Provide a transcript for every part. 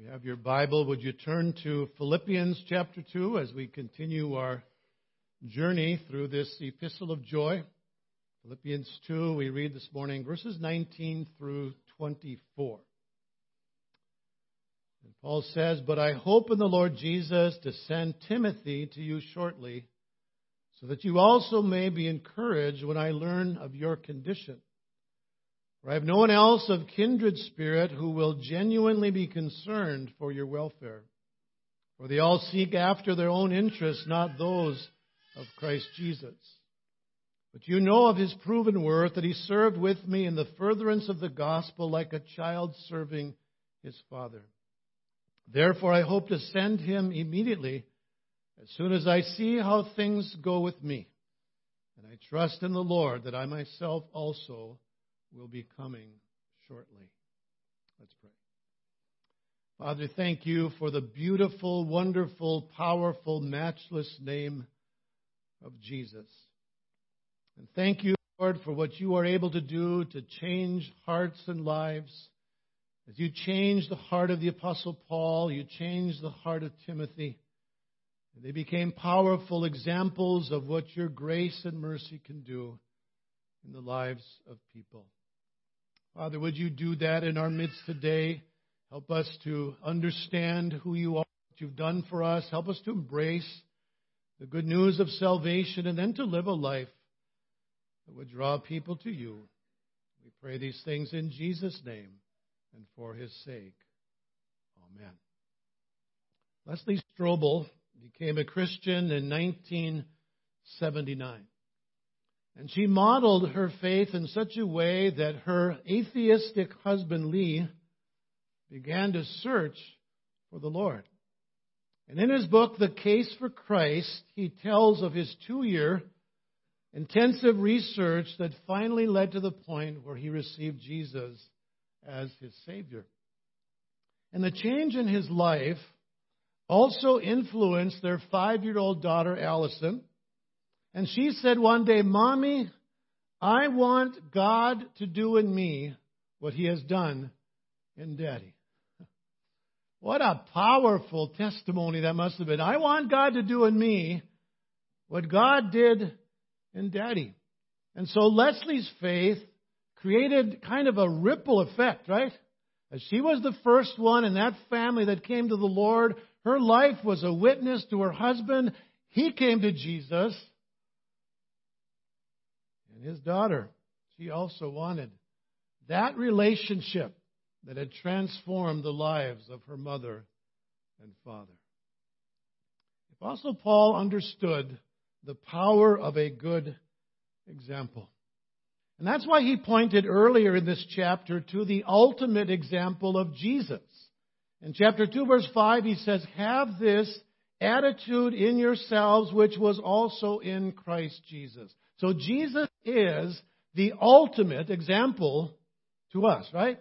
you have your Bible, would you turn to Philippians chapter 2 as we continue our journey through this epistle of joy? Philippians 2, we read this morning verses 19 through 24. And Paul says, But I hope in the Lord Jesus to send Timothy to you shortly, so that you also may be encouraged when I learn of your condition. For I have no one else of kindred spirit who will genuinely be concerned for your welfare. For they all seek after their own interests, not those of Christ Jesus. But you know of his proven worth that he served with me in the furtherance of the gospel like a child serving his father. Therefore, I hope to send him immediately as soon as I see how things go with me. And I trust in the Lord that I myself also will be coming shortly. Let's pray. Father, thank you for the beautiful, wonderful, powerful, matchless name of Jesus. And thank you, Lord, for what you are able to do to change hearts and lives. As you changed the heart of the Apostle Paul, you changed the heart of Timothy. They became powerful examples of what your grace and mercy can do in the lives of people. Father, would you do that in our midst today? Help us to understand who you are, what you've done for us. Help us to embrace the good news of salvation and then to live a life that would draw people to you. We pray these things in Jesus' name and for his sake. Amen. Leslie Strobel became a Christian in 1979. And she modeled her faith in such a way that her atheistic husband Lee began to search for the Lord. And in his book, The Case for Christ, he tells of his two year intensive research that finally led to the point where he received Jesus as his Savior. And the change in his life also influenced their five year old daughter, Allison, and she said one day, Mommy, I want God to do in me what He has done in Daddy. What a powerful testimony that must have been. I want God to do in me what God did in Daddy. And so Leslie's faith created kind of a ripple effect, right? As she was the first one in that family that came to the Lord, her life was a witness to her husband. He came to Jesus. And his daughter, she also wanted that relationship that had transformed the lives of her mother and father. Apostle Paul understood the power of a good example. And that's why he pointed earlier in this chapter to the ultimate example of Jesus. In chapter 2, verse 5, he says, Have this attitude in yourselves, which was also in Christ Jesus. So Jesus is the ultimate example to us, right?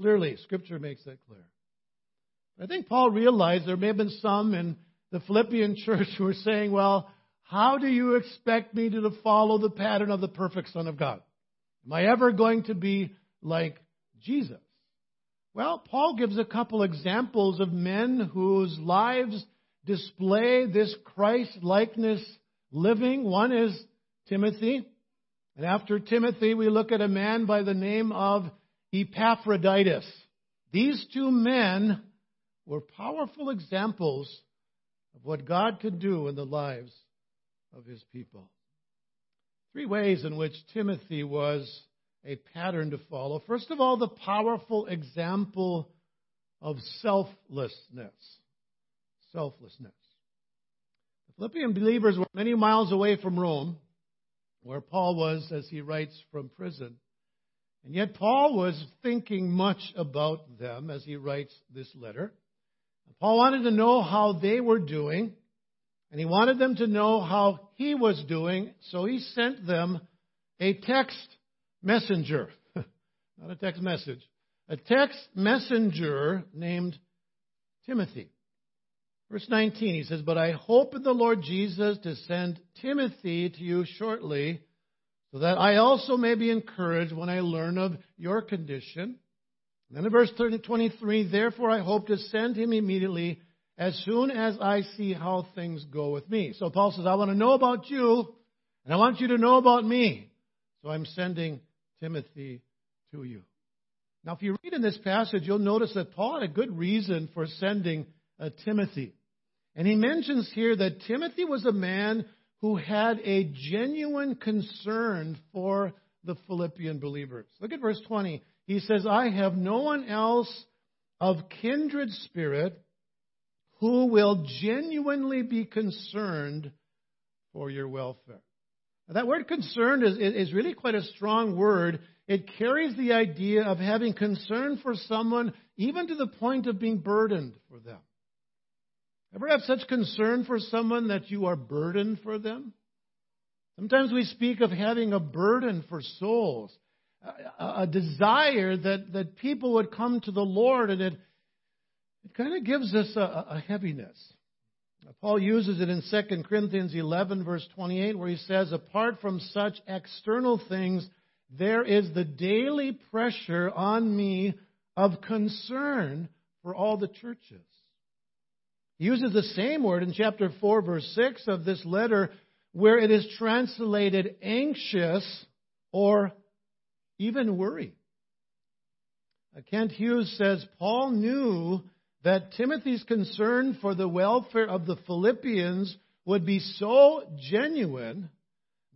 Clearly, Scripture makes that clear. I think Paul realized there may have been some in the Philippian church who were saying, well, how do you expect me to follow the pattern of the perfect Son of God? Am I ever going to be like Jesus? Well, Paul gives a couple examples of men whose lives display this Christ likeness living. One is Timothy. And after Timothy, we look at a man by the name of Epaphroditus. These two men were powerful examples of what God could do in the lives of his people. Three ways in which Timothy was a pattern to follow. First of all, the powerful example of selflessness. Selflessness. The Philippian believers were many miles away from Rome where Paul was as he writes from prison. And yet, Paul was thinking much about them as he writes this letter. Paul wanted to know how they were doing, and he wanted them to know how he was doing, so he sent them a text messenger. Not a text message. A text messenger named Timothy. Verse 19, he says, But I hope in the Lord Jesus to send Timothy to you shortly, so that I also may be encouraged when I learn of your condition. And then in verse 23, therefore I hope to send him immediately as soon as I see how things go with me. So Paul says, I want to know about you, and I want you to know about me. So I'm sending Timothy to you. Now, if you read in this passage, you'll notice that Paul had a good reason for sending uh, Timothy. And he mentions here that Timothy was a man who had a genuine concern for the Philippian believers. Look at verse 20. He says, I have no one else of kindred spirit who will genuinely be concerned for your welfare. Now, that word concerned is, is really quite a strong word. It carries the idea of having concern for someone, even to the point of being burdened for them. Ever have such concern for someone that you are burdened for them? Sometimes we speak of having a burden for souls, a, a desire that, that people would come to the Lord, and it, it kind of gives us a, a heaviness. Paul uses it in 2 Corinthians 11, verse 28, where he says, Apart from such external things, there is the daily pressure on me of concern for all the churches. Uses the same word in chapter 4, verse 6 of this letter, where it is translated anxious or even worry. Kent Hughes says Paul knew that Timothy's concern for the welfare of the Philippians would be so genuine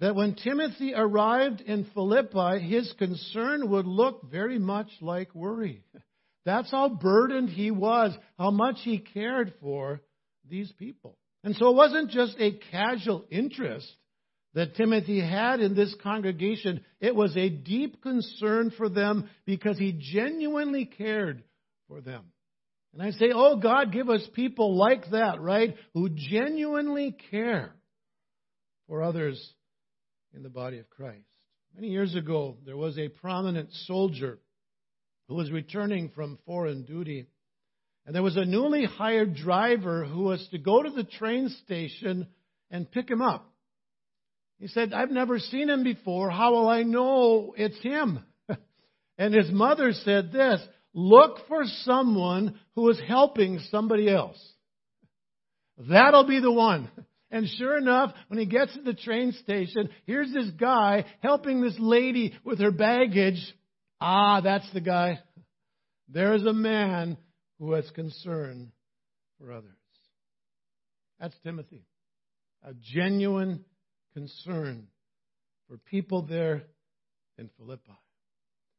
that when Timothy arrived in Philippi, his concern would look very much like worry. That's how burdened he was, how much he cared for these people. And so it wasn't just a casual interest that Timothy had in this congregation, it was a deep concern for them because he genuinely cared for them. And I say, oh God, give us people like that, right? Who genuinely care for others in the body of Christ. Many years ago, there was a prominent soldier who was returning from foreign duty. And there was a newly hired driver who was to go to the train station and pick him up. He said, I've never seen him before. How will I know it's him? and his mother said this Look for someone who is helping somebody else. That'll be the one. And sure enough, when he gets to the train station, here's this guy helping this lady with her baggage. Ah, that's the guy. There's a man who has concern for others. That's Timothy. A genuine concern for people there in Philippi.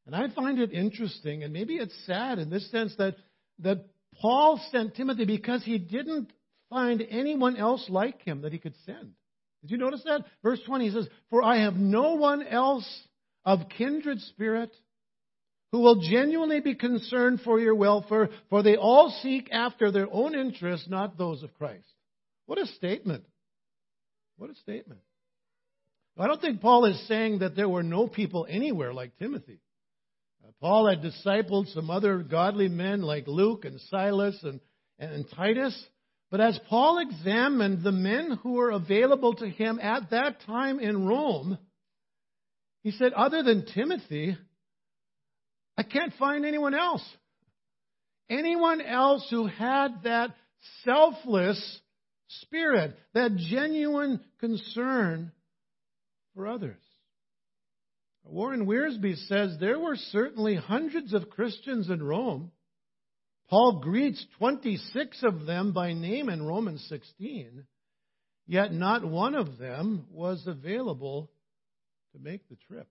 And I find it interesting, and maybe it's sad in this sense that, that Paul sent Timothy because he didn't find anyone else like him that he could send. Did you notice that? Verse 20 he says, For I have no one else of kindred spirit who will genuinely be concerned for your welfare, for they all seek after their own interests, not those of Christ. What a statement. What a statement. I don't think Paul is saying that there were no people anywhere like Timothy. Uh, Paul had discipled some other godly men like Luke and Silas and, and Titus. But as Paul examined the men who were available to him at that time in Rome, he said, other than Timothy, I can't find anyone else. Anyone else who had that selfless spirit, that genuine concern for others. Warren Wiersbe says there were certainly hundreds of Christians in Rome Paul greets 26 of them by name in Romans 16, yet not one of them was available to make the trip.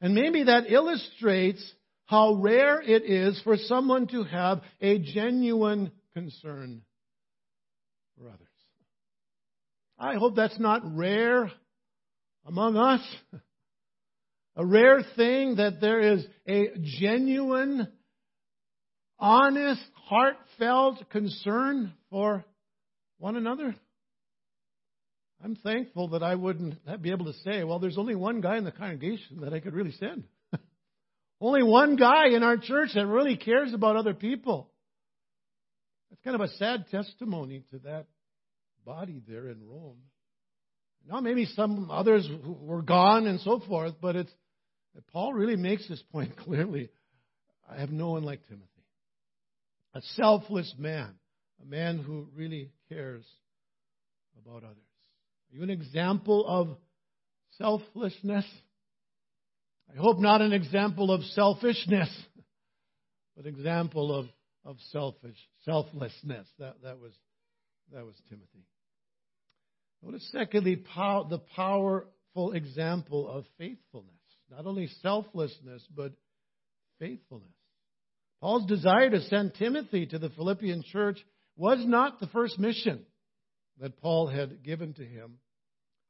And maybe that illustrates how rare it is for someone to have a genuine concern for others. I hope that's not rare among us. A rare thing that there is a genuine honest, heartfelt concern for one another? I'm thankful that I wouldn't be able to say, well, there's only one guy in the congregation that I could really send. only one guy in our church that really cares about other people. That's kind of a sad testimony to that body there in Rome. Now, maybe some others were gone and so forth, but it's Paul really makes this point clearly. I have no one like Timothy. A selfless man, a man who really cares about others. Are you an example of selflessness? I hope not an example of selfishness, but an example of, of selfish selflessness. That, that was that was Timothy. Notice secondly pow, the powerful example of faithfulness. Not only selflessness, but faithfulness. Paul's desire to send Timothy to the Philippian church was not the first mission that Paul had given to him.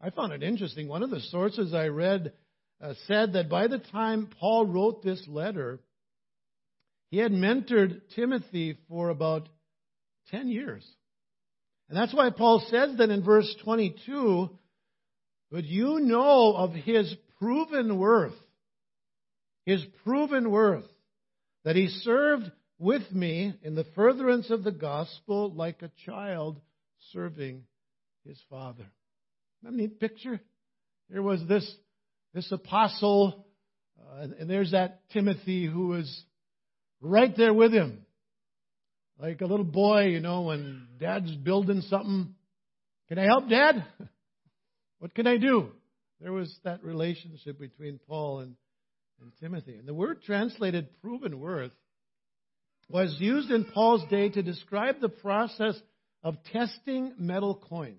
I found it interesting. One of the sources I read uh, said that by the time Paul wrote this letter, he had mentored Timothy for about 10 years. And that's why Paul says that in verse 22, but you know of his proven worth, his proven worth, that he served with me in the furtherance of the gospel like a child serving his father. Isn't a neat picture? There was this, this apostle, uh, and there's that Timothy who was right there with him. Like a little boy, you know, when dad's building something. Can I help, dad? what can I do? There was that relationship between Paul and, and Timothy. And the word translated proven worth was used in Paul's day to describe the process of testing metal coins.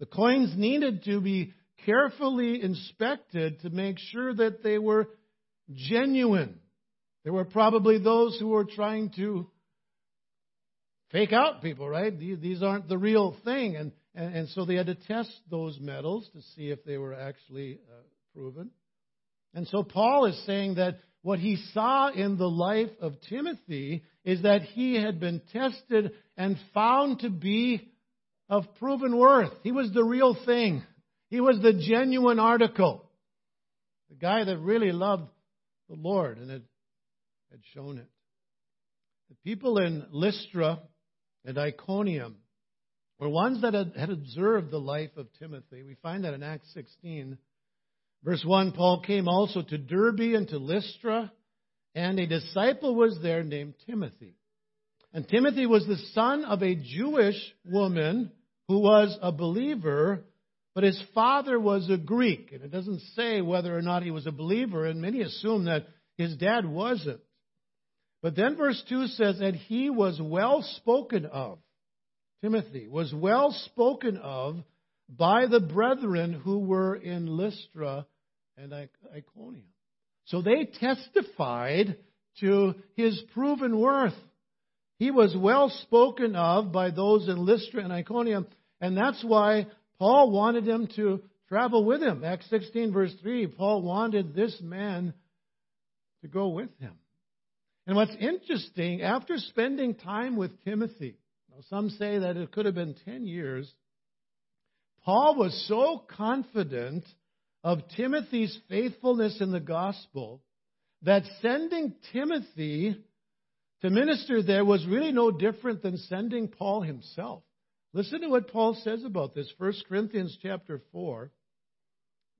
The coins needed to be carefully inspected to make sure that they were genuine. There were probably those who were trying to fake out people, right? These aren't the real thing. And, and, so they had to test those metals to see if they were actually uh, proven. And so Paul is saying that what he saw in the life of Timothy is that he had been tested and found to be of proven worth. He was the real thing. He was the genuine article. The guy that really loved the Lord and had, had shown it. The people in Lystra and Iconium were ones that had, had observed the life of Timothy. We find that in Acts 16. Verse 1 Paul came also to Derbe and to Lystra, and a disciple was there named Timothy. And Timothy was the son of a Jewish woman who was a believer, but his father was a Greek. And it doesn't say whether or not he was a believer, and many assume that his dad wasn't. But then verse 2 says that he was well spoken of. Timothy was well spoken of by the brethren who were in Lystra and Iconium. So they testified to his proven worth. He was well spoken of by those in Lystra and Iconium, and that's why Paul wanted him to travel with him. Acts 16, verse 3, Paul wanted this man to go with him. And what's interesting, after spending time with Timothy, some say that it could have been 10 years, Paul was so confident of Timothy's faithfulness in the gospel that sending Timothy to minister there was really no different than sending Paul himself. Listen to what Paul says about this. 1 Corinthians chapter 4,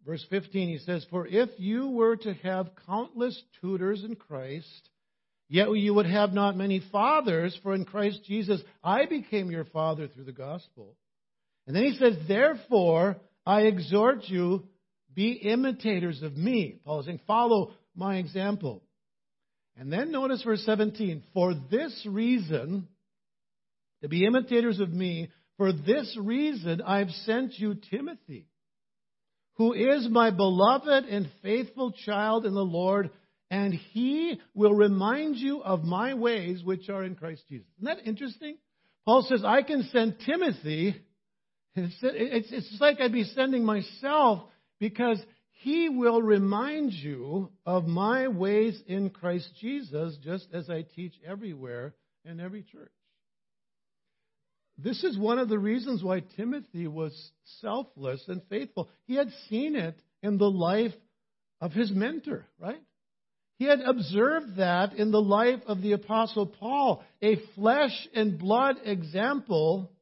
verse 15, he says, For if you were to have countless tutors in Christ, Yet you would have not many fathers, for in Christ Jesus I became your father through the gospel. And then he says, Therefore I exhort you, be imitators of me. Paul is saying, Follow my example. And then notice verse 17, For this reason, to be imitators of me, for this reason I've sent you Timothy, who is my beloved and faithful child in the Lord and he will remind you of my ways which are in Christ Jesus. Isn't that interesting? Paul says, I can send Timothy. It's, like I'd be sending myself because he will remind you of my ways in Christ Jesus, just as I teach everywhere in every church. This is one of the reasons why Timothy was selfless and faithful. He had seen it in the life of his mentor, right? He had observed that in the life of the Apostle Paul, a flesh and blood example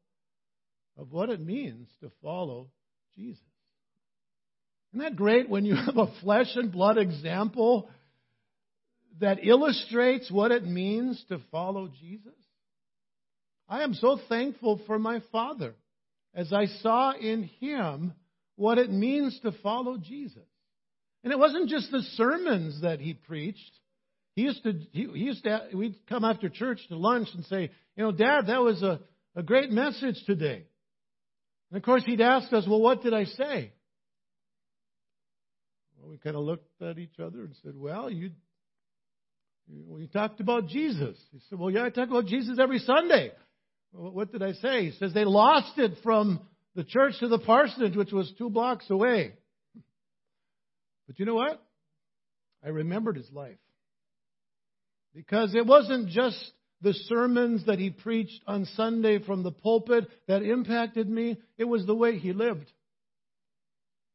of what it means to follow Jesus. Isn't that great when you have a flesh and blood example that illustrates what it means to follow Jesus? I am so thankful for my father as I saw in him what it means to follow Jesus. And it wasn't just the sermons that he preached. He used to, he, he used to, we'd come after church to lunch and say, you know, Dad, that was a, a great message today. And of course, he'd ask us, well, what did I say? Well, we kind of looked at each other and said, well, you, you, you talked about Jesus. He said, well, yeah, I talk about Jesus every Sunday. Well, what did I say? He says they lost it from the church to the parsonage, which was two blocks away. But you know what? I remembered his life. Because it wasn't just the sermons that he preached on Sunday from the pulpit that impacted me, it was the way he lived.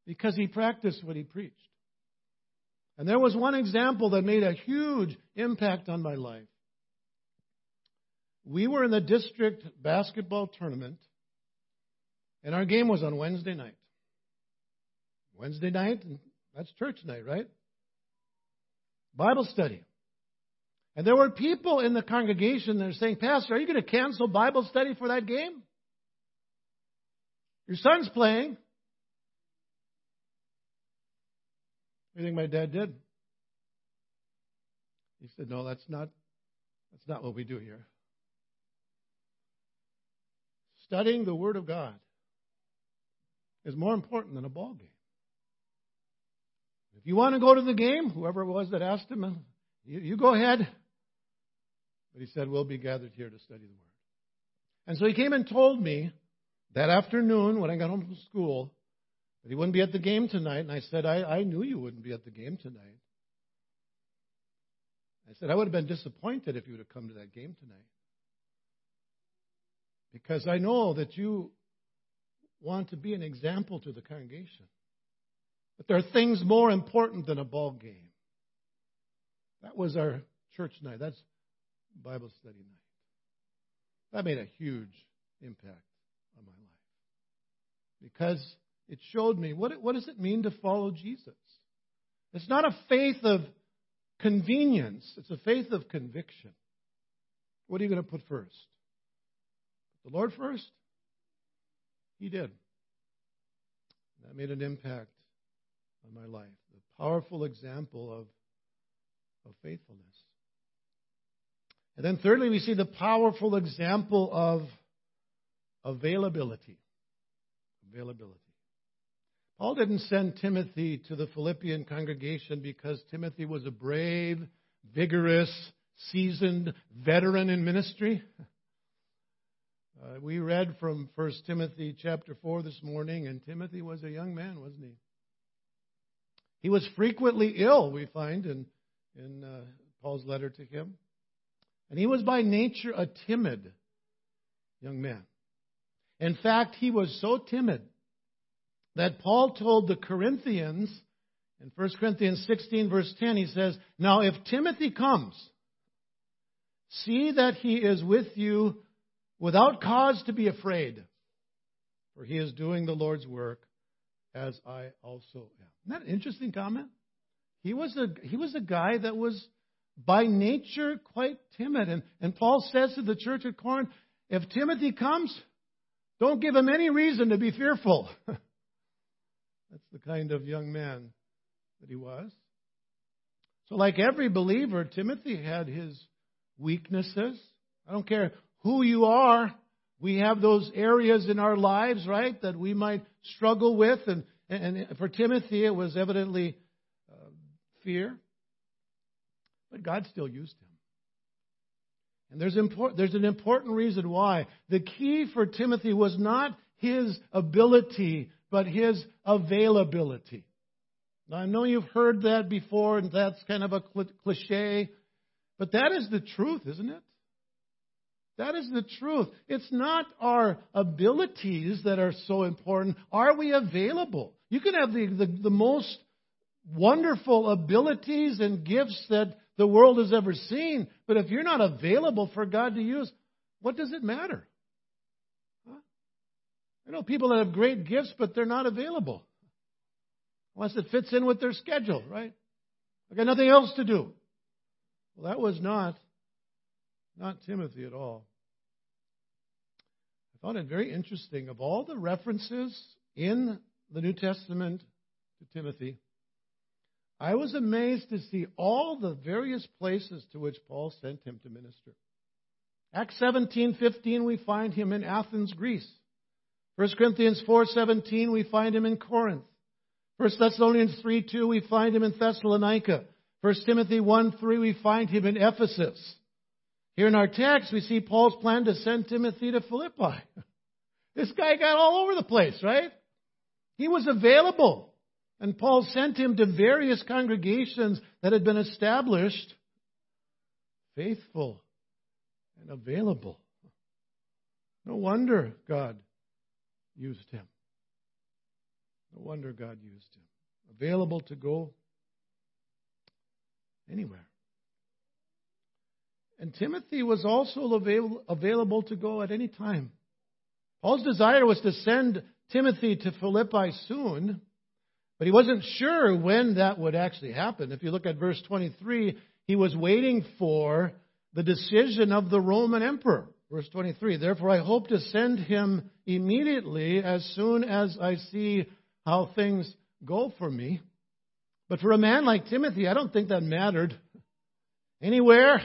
Because he practiced what he preached. And there was one example that made a huge impact on my life. We were in the district basketball tournament, and our game was on Wednesday night. Wednesday night, that's church night, right? Bible study. And there were people in the congregation that were saying, Pastor, are you going to cancel Bible study for that game? Your son's playing. Do you think my dad did? He said, No, that's not that's not what we do here. Studying the Word of God is more important than a ball game. If you want to go to the game, whoever it was that asked him, you, you go ahead. But he said, We'll be gathered here to study the Word. And so he came and told me that afternoon when I got home from school that he wouldn't be at the game tonight. And I said, I, I knew you wouldn't be at the game tonight. I said, I would have been disappointed if you would have come to that game tonight. Because I know that you want to be an example to the congregation. But there are things more important than a ball game. That was our church night. That's Bible study night. That made a huge impact on my life because it showed me what, what does it mean to follow Jesus? It's not a faith of convenience, it's a faith of conviction. What are you going to put first? The Lord first? He did. That made an impact on my life. A powerful example of, of faithfulness. And then, thirdly, we see the powerful example of availability. Availability. Paul didn't send Timothy to the Philippian congregation because Timothy was a brave, vigorous, seasoned veteran in ministry. Uh, we read from 1 Timothy chapter 4 this morning, and Timothy was a young man, wasn't he? He was frequently ill, we find in, in uh, Paul's letter to him. And he was by nature a timid young man. In fact, he was so timid that Paul told the Corinthians in 1 Corinthians 16, verse 10, he says, Now if Timothy comes, see that he is with you without cause to be afraid, for he is doing the Lord's work as I also am. Isn't that an interesting comment? He was a, he was a guy that was by nature quite timid. And, and Paul says to the church at Corinth, if Timothy comes, don't give him any reason to be fearful. That's the kind of young man that he was. So, like every believer, Timothy had his weaknesses. I don't care who you are, we have those areas in our lives, right, that we might struggle with. And, and for Timothy, it was evidently uh, fear. But God still used him. And there's, import, there's an important reason why. The key for Timothy was not his ability, but his availability. Now, I know you've heard that before, and that's kind of a cliche, but that is the truth, isn't it? That is the truth. It's not our abilities that are so important. Are we available? You can have the, the, the most wonderful abilities and gifts that the world has ever seen. But if you're not available for God to use, what does it matter? I know people that have great gifts, but they're not available. Unless it fits in with their schedule, right? I got nothing else to do. Well, that was not not Timothy at all. I found it very interesting. Of all the references in the New Testament to Timothy, I was amazed to see all the various places to which Paul sent him to minister. Acts 17:15 we find him in Athens, Greece. 1 Corinthians 4:17 we find him in Corinth. 1 Thessalonians 3:2 we find him in Thessalonica. 1 Timothy 1:3 we find him in Ephesus. Here in our text we see Paul's plan to send Timothy to Philippi. This guy got all over the place, right? He was available. And Paul sent him to various congregations that had been established, faithful and available. No wonder God used him. No wonder God used him. Available to go anywhere. And Timothy was also avail- available to go at any time. Paul's desire was to send Timothy to Philippi soon, but he wasn't sure when that would actually happen. If you look at verse 23, he was waiting for the decision of the Roman emperor. Verse 23 Therefore, I hope to send him immediately as soon as I see how things go for me. But for a man like Timothy, I don't think that mattered. Anywhere,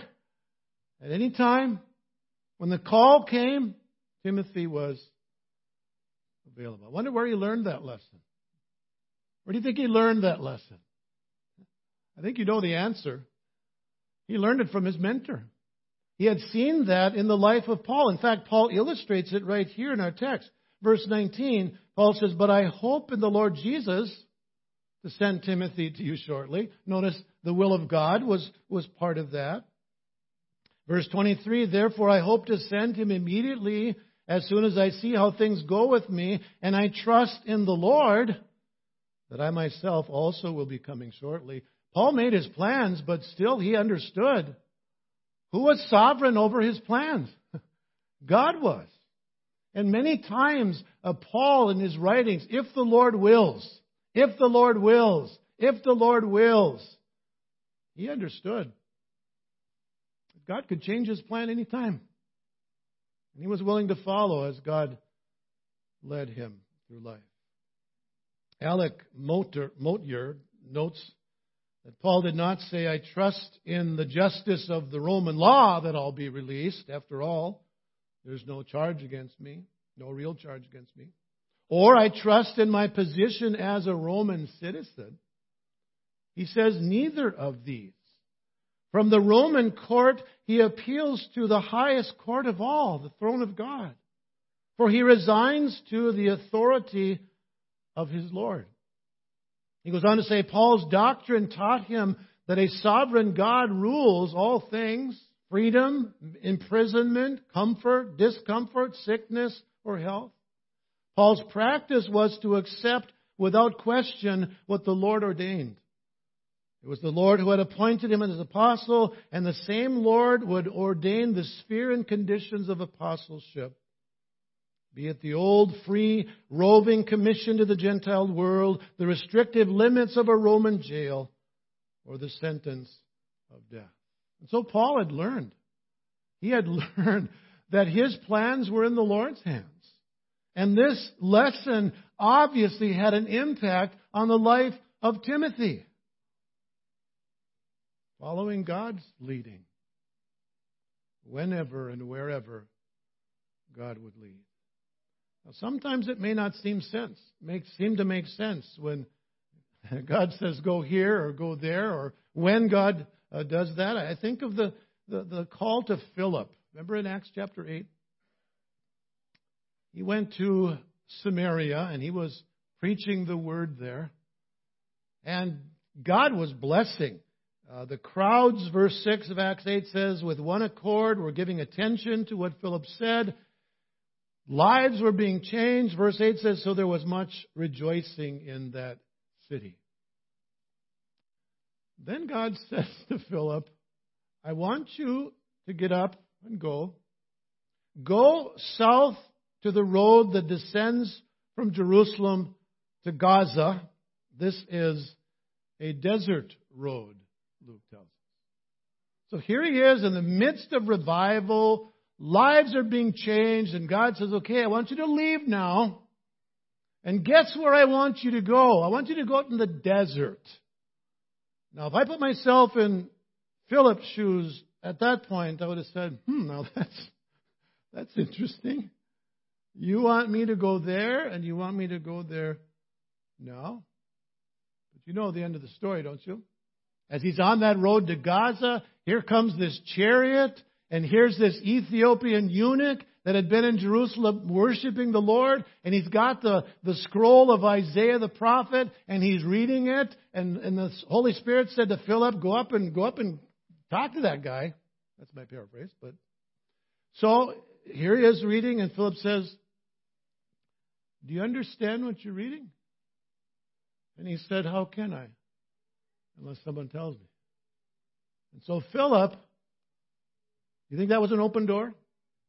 at any time, when the call came, Timothy was available. I wonder where he learned that lesson. Where do you think he learned that lesson? I think you know the answer. He learned it from his mentor. He had seen that in the life of Paul. In fact, Paul illustrates it right here in our text. Verse 19, Paul says, But I hope in the Lord Jesus to send Timothy to you shortly. Notice the will of God was, was part of that. Verse 23, Therefore I hope to send him immediately as soon as I see how things go with me, and I trust in the Lord that I myself also will be coming shortly. Paul made his plans, but still he understood who was sovereign over his plans. God was. And many times, uh, Paul in his writings, if the Lord wills, if the Lord wills, if the Lord wills, he understood. God could change his plan anytime. And he was willing to follow as God led him through life. Alec Motyer notes that Paul did not say, I trust in the justice of the Roman law that I'll be released. After all, there's no charge against me, no real charge against me. Or I trust in my position as a Roman citizen. He says neither of these. From the Roman court, he appeals to the highest court of all, the throne of God. For he resigns to the authority of his Lord. He goes on to say, Paul's doctrine taught him that a sovereign God rules all things freedom, imprisonment, comfort, discomfort, sickness, or health. Paul's practice was to accept without question what the Lord ordained. It was the Lord who had appointed him as apostle, and the same Lord would ordain the sphere and conditions of apostleship. Be it the old free roving commission to the Gentile world, the restrictive limits of a Roman jail, or the sentence of death. And so Paul had learned. He had learned that his plans were in the Lord's hands. And this lesson obviously had an impact on the life of Timothy following God's leading whenever and wherever God would lead. Now, sometimes it may not seem sense, make, seem to make sense when God says go here or go there, or when God uh, does that. I think of the, the, the call to Philip. Remember in Acts chapter 8? He went to Samaria and he was preaching the word there. And God was blessing uh, the crowds, verse 6 of Acts 8 says, with one accord were giving attention to what Philip said. Lives were being changed. Verse 8 says, so there was much rejoicing in that city. Then God says to Philip, I want you to get up and go. Go south to the road that descends from Jerusalem to Gaza. This is a desert road. Luke tells us. So here he is in the midst of revival. Lives are being changed, and God says, Okay, I want you to leave now. And guess where I want you to go? I want you to go out in the desert. Now, if I put myself in Philip's shoes at that point, I would have said, hmm, now that's, that's interesting. You want me to go there, and you want me to go there now? But you know the end of the story, don't you? As he's on that road to Gaza, here comes this chariot, and here's this Ethiopian eunuch that had been in Jerusalem worshiping the Lord, and he's got the, the scroll of Isaiah the prophet, and he's reading it, and, and the Holy Spirit said to Philip, go up and go up and talk to that guy. That's my paraphrase, but so here he is reading, and Philip says, Do you understand what you're reading? And he said, How can I? Unless someone tells me. And so Philip, you think that was an open door?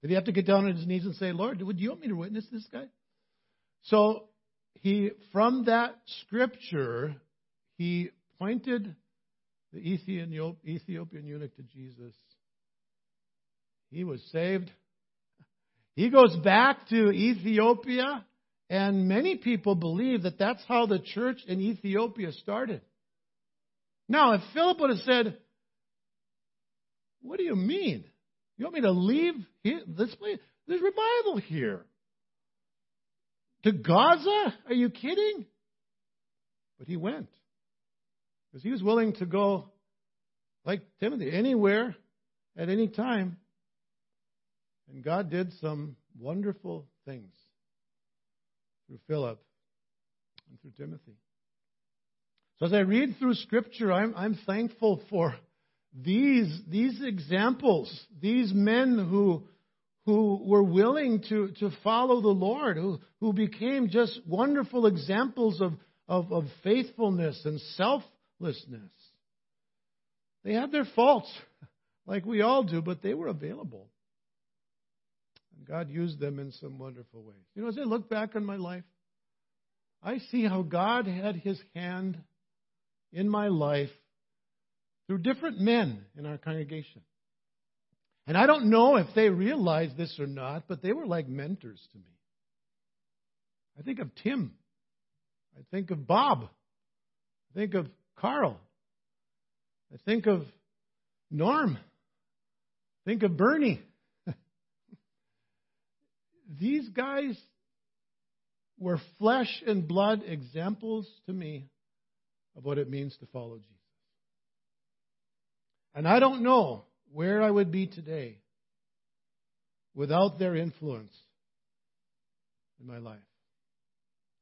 Did he have to get down on his knees and say, Lord, would you want me to witness this guy? So he, from that scripture, he pointed the Ethiopian eunuch to Jesus. He was saved. He goes back to Ethiopia, and many people believe that that's how the church in Ethiopia started. Now, if Philip would have said, What do you mean? You want me to leave this place? There's revival here. To Gaza? Are you kidding? But he went. Because he was willing to go, like Timothy, anywhere, at any time. And God did some wonderful things through Philip and through Timothy. So as I read through Scripture, I'm, I'm thankful for these, these examples, these men who, who were willing to, to follow the Lord, who, who became just wonderful examples of, of, of faithfulness and selflessness. They had their faults, like we all do, but they were available. And God used them in some wonderful ways. You know, as I look back on my life, I see how God had his hand in my life through different men in our congregation. And I don't know if they realized this or not, but they were like mentors to me. I think of Tim. I think of Bob. I think of Carl. I think of Norm. I think of Bernie. These guys were flesh and blood examples to me of what it means to follow Jesus. And I don't know where I would be today without their influence in my life.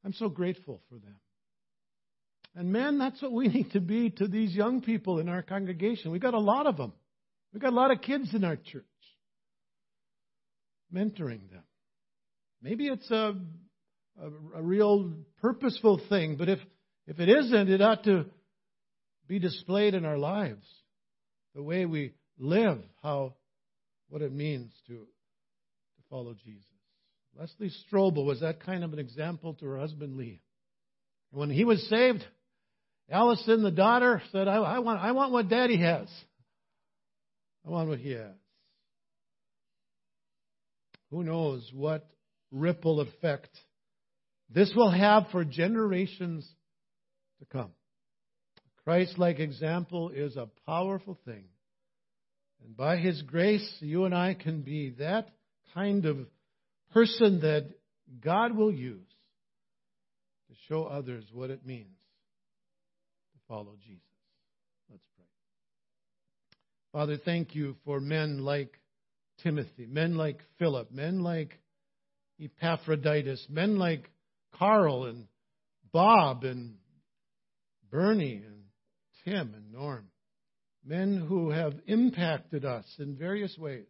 I'm so grateful for them. And man, that's what we need to be to these young people in our congregation. We've got a lot of them. We've got a lot of kids in our church. Mentoring them. Maybe it's a, a, a real purposeful thing, but if, if it isn't, it ought to be displayed in our lives the way we live, how what it means to, to follow Jesus. Leslie Strobel was that kind of an example to her husband Lee. When he was saved, Allison, the daughter, said, I, I, want, I want what daddy has. I want what he has. Who knows what ripple effect this will have for generations to come. Christ like example is a powerful thing. And by His grace, you and I can be that kind of person that God will use to show others what it means to follow Jesus. Let's pray. Father, thank you for men like Timothy, men like Philip, men like Epaphroditus, men like Carl and Bob and Bernie and Tim and Norm, men who have impacted us in various ways.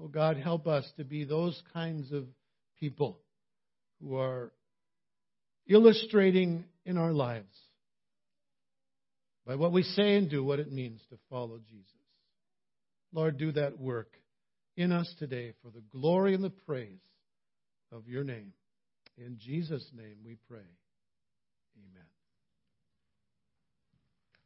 Oh God, help us to be those kinds of people who are illustrating in our lives by what we say and do what it means to follow Jesus. Lord, do that work in us today for the glory and the praise of your name. In Jesus' name we pray. Amen.